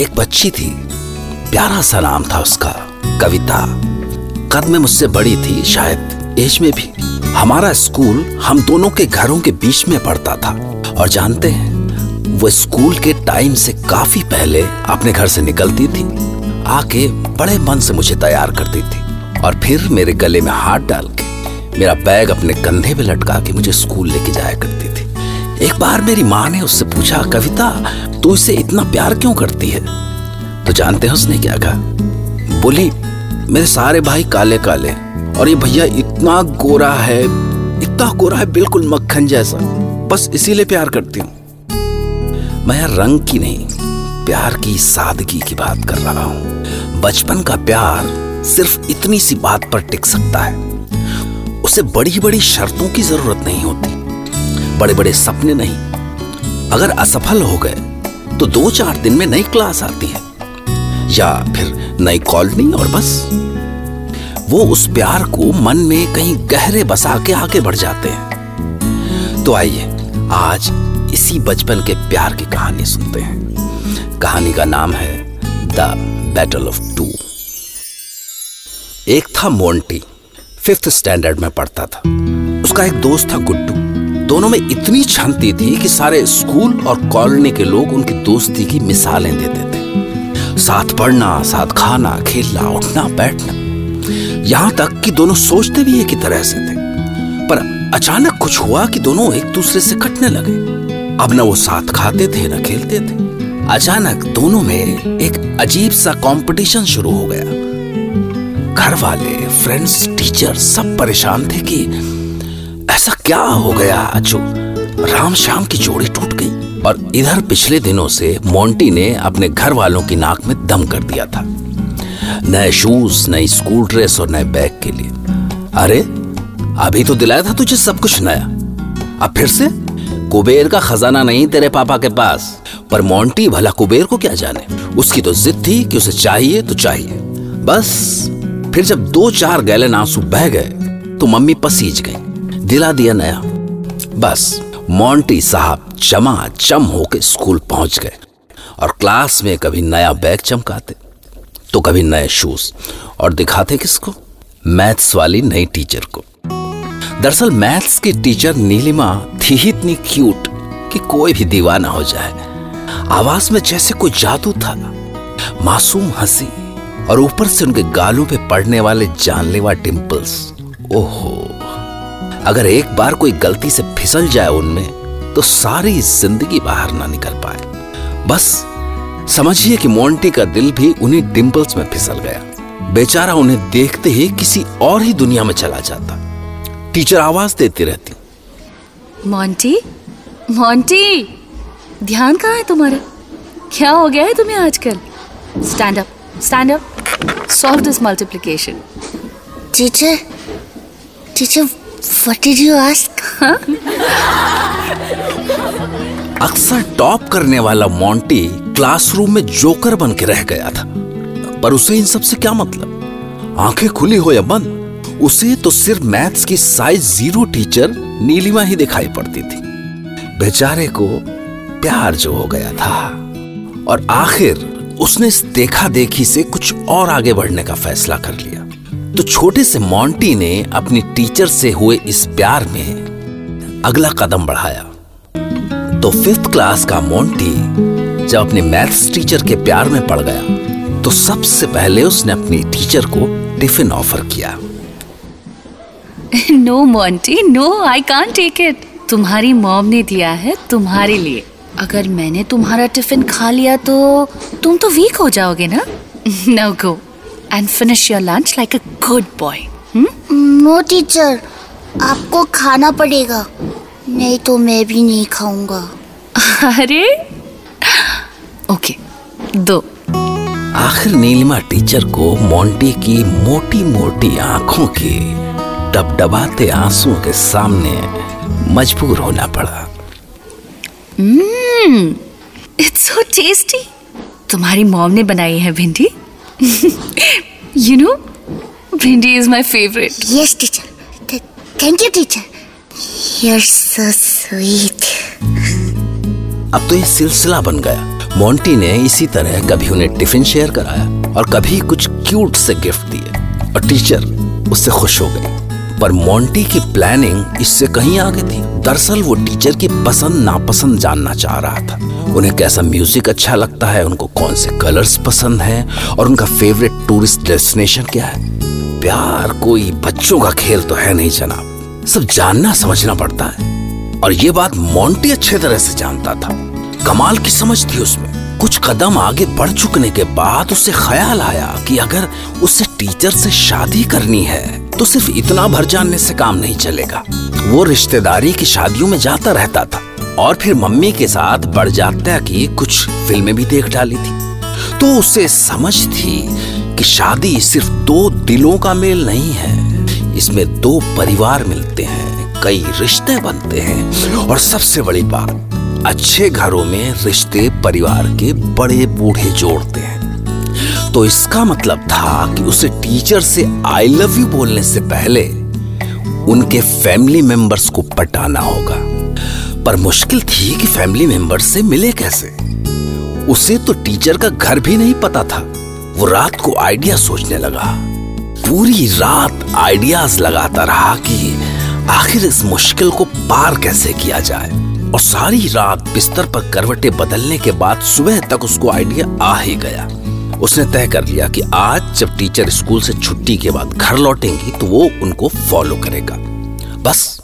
एक बच्ची थी। प्यारा सा नाम था उसका, कविता। कद में मुझसे बड़ी थी शायद, एज में भी। हमारा स्कूल हम दोनों के घरों के बीच में पड़ता था। और जानते हैं, वो स्कूल के टाइम से काफ़ी पहले अपने घर से निकलती थी। आके बड़े मन से मुझे तैयार करती थी। और फिर मेरे गले में हाथ डाल के मेरा बैग अपने कंधे पे लटका के मुझे स्कूल लेके जाया करती थी। एक बार मेरी माँ ने उससे पूछा, कविता, तू इसे इतना प्यार क्यों करती है? तो जानते हैं उसने क्या कहा। बोली, मेरे सारे भाई काले काले और ये भैया इतना गोरा है, इतना गोरा है, बिल्कुल मक्खन जैसा। बस इसीलिए प्यार करती हूँ। मैं यार रंग की नहीं, प्यार की सादगी की बात कर रहा हूँ। बचपन का प्यार सिर्फ़ इतनी सी बात पर टिक सकता है। उसे बड़ी बड़ी शर्तों की ज़रूरत नहीं होती। बड़े बड़े सपने नहीं। अगर असफल हो गए तो दो चार दिन में नई क्लास आती है। या फिर नई कॉलोनी और बस। वो उस प्यार को मन में कहीं गहरे बसा के आगे बढ़ जाते हैं। तो आइए, आज इसी बचपन के प्यार की कहानी सुनते हैं। कहानी का नाम है द बैटल ऑफ़ टू। एक था मोंटी, फिफ्थ स्टैंडर्ड में पढ़ता था। उसका एक दोस्त था गुड्डू। दोनों में इतनी छनती थी कि सारे स्कूल और कॉलोनी के लोग उनकी दोस्ती की मिसालें देते थे। साथ पढ़ना, साथ खाना, खेलना, उठना, बैठना। यहाँ तक कि दोनों सोचते भी एक ही तरह से थे। पर अचानक कुछ हुआ कि दोनों एक दूसरे से कटने लगे। अब न वो साथ खाते थे, न खेलते थे। अचानक दोनों में एक अजीब सा कंपटीशन शुरू हो गया। घर वाले फ्रेंड्स टीचर सब परेशान थे कि ऐसा क्या हो गया? जो राम श्याम की जोड़ी टूट गई। और इधर पिछले दिनों से मोंटी ने अपने घर वालों की नाक में दम कर दिया था। नए शूज़ नई स्कूल ड्रेस और नए बैग के लिए। अरे, अभी तो दिलाया था तुझे सब कुछ नया। अब फिर से? कुबेर का खजाना नहीं तेरे पापा के पास। पर मोंटी भला कुबेर को क्या जाने? उसकी तो जिद थी कि उसे चाहिए तो चाहिए। बस, फिर जब दो चार गैलन आँसू बह गए तो मम्मी पसीज गई। दिला दिया नया। बस मोंटी साहब चमा चम होके स्कूल पहुँच गए और क्लास में कभी नया बैग चमकाते तो कभी नए शूज़ और दिखाते किसको? मैथ्स वाली नई टीचर को। दरअसल मैथ्स की टीचर नीलिमा थी ही इतनी क्यूट कि कोई भी दीवाना हो जाए। आवाज़ में जैसे कोई जादू था मासूम हँसी और ऊपर से उनके गालों पे पड़ने वाले जानलेवा डिंपल्स ओहो। अगर एक बार कोई गलती से फिसल जाए उनमें तो सारी ज़िंदगी बाहर ना निकल पाए। बस समझिए कि मोंटी का दिल भी उन्हीं डिंपल्स में फिसल गया। बेचारा उन्हें देखते ही किसी और ही दुनिया में चला जाता। टीचर आवाज़ देती रहती। मोंटी? मोंटी! ध्यान कहाँ है तुम्हारा? क्या हो गया है तुम्हें आजकल? Stand up stand up solve this multiplication Teacher, teacher, what did you ask? अक्सर टॉप करने वाला मोंटी क्लासरूम में जोकर बन के रह गया था। पर उसे इन सबसे क्या मतलब? आँखें खुली हो या बंद, उसे तो सिर्फ़ मैथ्स की साइज़ ज़ीरो टीचर नीलिमा ही दिखाई पड़ती थी। बेचारे को प्यार जो हो गया था। और आखिर उसने इस देखा देखी से कुछ और आगे बढ़ने का फैसला कर लिया। तो छोटे से मोंटी ने अपनी टीचर से हुए इस प्यार में अगला कदम बढ़ाया। तो फिफ्थ क्लास का मोंटी जब अपने मैथ्स टीचर के प्यार में पड़ गया तो सबसे पहले उसने अपनी टीचर को टिफ़िन ऑफ़र किया। No Monty no I can take it तुम्हारी मॉम ने दिया है तुम्हारे लिए। अगर मैंने तुम्हारा टिफ़िन खा लिया तो तुम तो वीक हो जाओगे ना? No go and finish your lunch like a good boy no teacher आपको खाना पड़ेगा। नहीं तो मैं भी नहीं खाऊँगा। अरे? ओके दो। आखिर नीलिमा टीचर को मोंटी की मोटी मोटी आँखों के डबडबाते आंसुओं के सामने मजबूर होना पड़ा। इट्स सो टेस्टी तुम्हारी मॉम ने बनाई है भिंडी। You know, Bindi is my favorite. Yes, teacher. Th- thank you, teacher. You're so sweet. अब तो ये सिलसिला बन गया मोंटी ने इसी तरह कभी उन्हें टिफ़िन शेयर कराया और कभी कुछ क्यूट से गिफ्ट दिए और टीचर उससे खुश हो गए पर मोंटी की प्लानिंग इससे कहीं आगे थी। दरअसल वो टीचर की पसंद नापसंद जानना चाह रहा था। उन्हें कैसा म्यूज़िक अच्छा लगता है, उनको कौन से कलर्स पसंद है और उनका फेवरेट टूरिस्ट डेस्टिनेशन क्या है? प्यार कोई बच्चों का खेल तो है नहीं जनाब। सब जानना, समझना पड़ता है। और ये बात मोंटी अच्छे तरह से जानता था। कमाल की समझ थी उसमें। कुछ कदम आगे बढ़ चुकने के बाद उसे ख्याल आया कि अगर उसे टीचर से शादी करनी है तो सिर्फ़ इतना भर जानने से काम नहीं चलेगा। वो रिश्तेदारी की शादियों में जाता रहता था और फिर मम्मी के साथ बढ़ जाता की कुछ फ़िल्में भी देख डाली थी। तो उसे समझ थी कि शादी सिर्फ़ दो दिलों का मेल नहीं है, इसमें दो परिवार मिलते हैं, कई रिश्ते बनते हैं। और सबसे बड़ी बात, अच्छे घरों में रिश्ते परिवार के बड़े बूढ़े जोड़ते हैं। तो इसका मतलब था कि उसे टीचर से आई लव यू बोलने से पहले उनके फैमिली मेंबर्स को पटाना होगा। पर मुश्किल थी कि फैमिली मेंबर्स से मिले कैसे? उसे तो टीचर का घर भी नहीं पता था। वो रात को आइडिया सोचने लगा। पूरी रात आइडियाज़ लगाता रहा कि आखिर इस मुश्किल को पार कैसे किया जाए? और सारी रात बिस्तर पर करवटे बदलने के बाद सुबह तक उसको आइडिया आ ही गया। उसने तय कर लिया कि आज जब टीचर स्कूल से छुट्टी के बाद घर लौटेंगी तो वो उनको फॉलो करेगा। बस,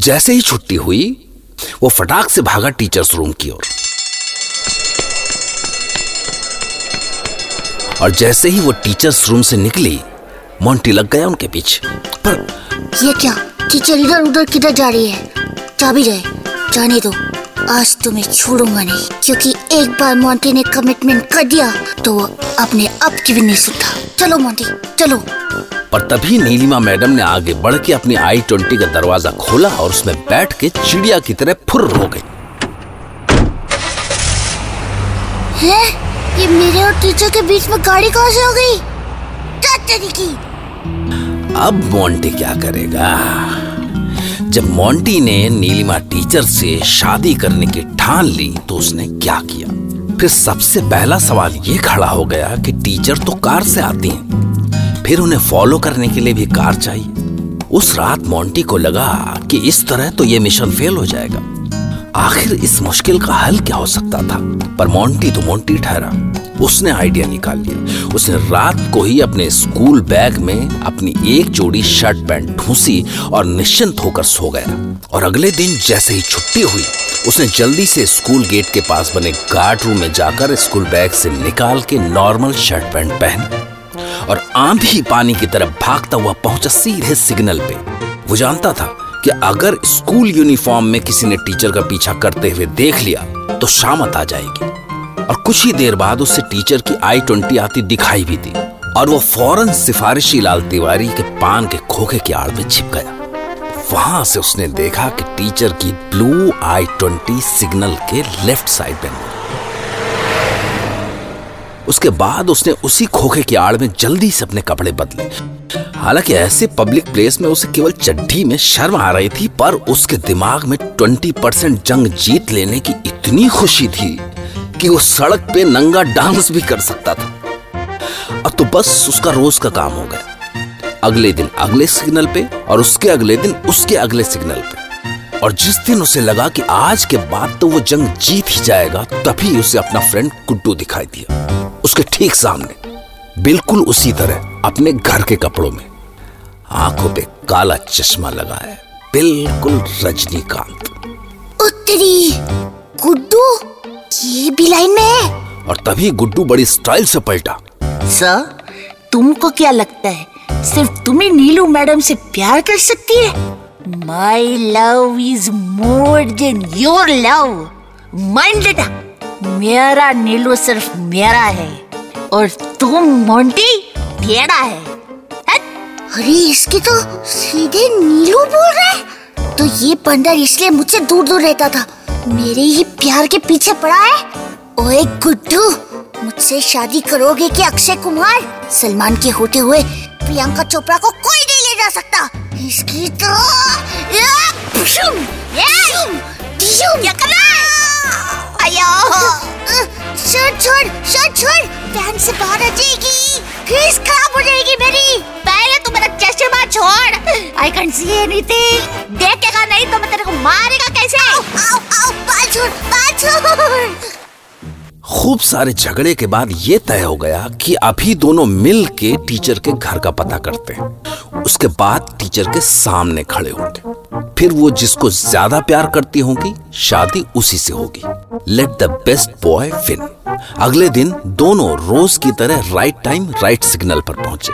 जैसे ही छुट्टी हुई, वो फटाक से भागा टीचर्स रूम की ओर। और जैसे ही वो टीचर्स रूम से निकली मोंटी लग गया उनके पीछे। पर, ये क्या? टीचर इधर उधर किधर जा रही है? जा भी रहे, जाने दो। आज तो मैं छोड़ूँगा नहीं क्योंकि एक बार मोंटी ने कमिटमेंट कर दिया तो वो अपने आप की भी नहीं सुनता। चलो मोंटी चलो। पर तभी नीलिमा मैडम ने आगे बढ़ के अपनी आई ट्वेंटी का दरवाज़ा खोला और उसमें बैठ के चिड़िया की तरह फुर हो गई। है? ये मेरे और टीचर के बीच में गाड़ी कहाँ से हो गई? की? अब मोंटी क्या करेगा? जब मोंटी ने नीलिमा टीचर से शादी करने की ठान ली तो उसने क्या किया? फिर सबसे पहला सवाल ये खड़ा हो गया कि टीचर तो कार से आती हैं। फिर उन्हें फॉलो करने के लिए भी कार चाहिए। उस रात मोंटी को लगा कि इस तरह तो ये मिशन फेल हो जाएगा। आखिर इस मुश्किल का हल क्या हो सकता था? पर मोंटी तो मोंटी ठहरा। उसने आइडिया निकाल लिया। उसने रात को ही अपने स्कूल बैग में अपनी एक जोड़ी शर्ट पैंट ढूंसी और निश्चिंत होकर सो गया। और अगले दिन जैसे ही छुट्टी हुई उसने जल्दी से स्कूल गेट के पास बने गार्ड रूम में जाकर स्कूल बैग से निकाल के नॉर्मल शर्ट पैंट पहन और आंधी पानी की तरफ़ भागता हुआ पहुँचा सीधे सिग्नल पे। वो जानता था कि अगर स्कूल यूनिफॉर्म में किसी ने टीचर का पीछा करते हुए देख लिया तो शामत आ जाएगी। और कुछ ही देर बाद उसे टीचर की आई ट्वेंटी आती दिखाई भी दी और वो फ़ौरन सिफारिशी लाल तिवारी के पान के खोखे की आड़ में छिप गया। वहाँ से उसने देखा कि टीचर की ब्लू आई ट्वेंटी सिग्नल के लेफ़्ट साइड में उसके बाद उसने उसी खोखे की आड़ में जल्दी से अपने कपड़े बदले। हालाँकि ऐसे पब्लिक प्लेस में उसे केवल चड्ढी में शर्म आ रही थी, पर उसके दिमाग में ट्वेंटी परसेंट जंग जीत लेने की इतनी खुशी थी कि वो सड़क पे नंगा डांस भी कर सकता था। अब तो बस उसका रोज का काम हो गया। अगले दिन अगले सिग्नल पे और उसके अगले दिन उसके अगले सिग्नल पे। और जिस दिन उसे लगा कि आज के बाद तो वो जंग जीत ही जाएगा, तभी उसे अपना फ्रेंड गुड्डू दिखाई दिया। उसके ठीक सामने, बिल्कुल उसी तरह अपने घर के कपड़ों में, आँखों पे काला चश्मा लगा है, बिल्कुल रजनीकांत। उत्तरी गुड्डू ये भी लाइन में है। और तभी गुड्डू बड़ी स्टाइल से पलटा। सर तुमको क्या लगता है सिर्फ़ तुम्हें नीलू मैडम से प्यार कर सकती है? My love is more than your love mind बेटा मेरा नीलू सिर्फ़ मेरा है और तुम मोंटी टेढ़ा है। हट! अरे इसके तो सीधे नीलू बोल रहा है। तो ये बंदर इसलिए मुझसे दूर दूर रहता था। मेरे ही प्यार के पीछे पड़ा है। ओए गुड्डू मुझसे शादी करोगे कि अक्षय कुमार? सलमान के होते हुए प्रियंका चोपड़ा को कोई नहीं ले जा सकता। इसकी तो छोड़ छोड़ छोड़ छोड़ से बाहर आ जाएगी। क्रीज खराब हो जाएगी मेरी। पहले तू मेरा चश्मा छोड़। आई कैन सी एनीथिंग देखेगा नहीं तो मैं तेरे को मारेगा कैसे? आओ आओ बाल छोड़ बाल छोड़ खूब सारे झगड़े के बाद ये तय हो गया कि अभी दोनों मिल के टीचर के घर का पता करते हैं। उसके बाद टीचर के सामने खड़े होंगे। फिर वो जिसको ज़्यादा प्यार करती होंगी शादी उसी से होगी। Let the best boy win अगले दिन दोनों रोज की तरह राइट टाइम राइट सिग्नल पर पहुँचे।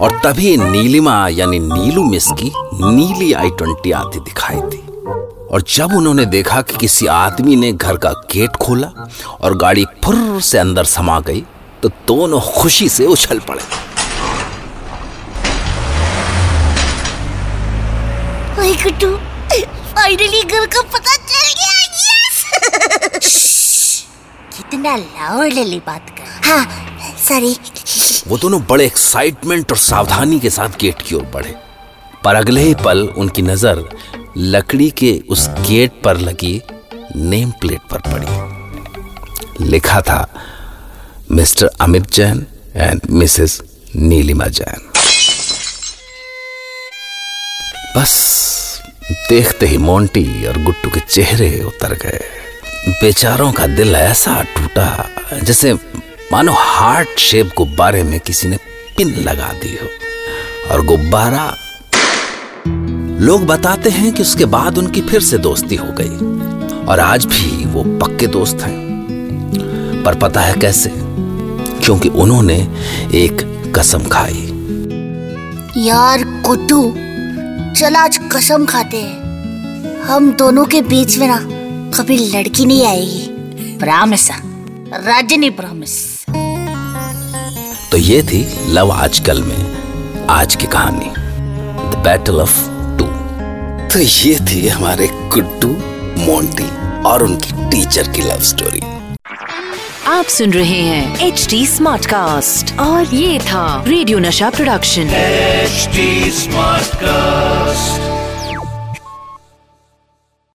और तभी नीलिमा यानी नीलू मिस की नीली आई ट्वेंटी आती दिखाई दी। और जब उन्होंने देखा कि किसी आदमी ने घर का गेट खोला और गाड़ी फुर से अंदर समा गई तो दोनों खुशी से उछल पड़े। फाइनली घर का पता चल गया यस कितना लाउडली बात कर। हाँ सॉरी वो दोनों बड़े एक्साइटमेंट और सावधानी के साथ गेट की ओर बढ़े। पर अगले ही पल उनकी नज़र लकड़ी के उस गेट पर लगी नेम प्लेट पर पड़ी। लिखा था, Mr Amit Jain and Mrs Neelima Jain. बस, देखते ही मोंटी और गुट्टू के चेहरे उतर गए। बेचारों का दिल ऐसा टूटा जैसे मानो हार्ट शेप गुब्बारे में किसी ने पिन लगा दी हो। और गुब्बारा, लोग बताते हैं कि उसके बाद उनकी फिर से दोस्ती हो गई। और आज भी वो पक्के दोस्त हैं। पर पता है कैसे? क्योंकि उन्होंने एक कसम खाई। यार गुड्डू चल आज कसम खाते हैं। हम दोनों के बीच में ना कभी लड़की नहीं आएगी। प्रॉमिस रजनी प्रॉमिस तो ये थी लव आजकल में आज की कहानी। द बैटल ऑफ़ टू तो ये थी हमारे गुड्डू मोंटी और उनकी टीचर की लव स्टोरी आप सुन रहे हैं एच डी स्मार्ट कास्ट और ये था रेडियो नशा प्रोडक्शन एचडी स्मार्ट Smartcast.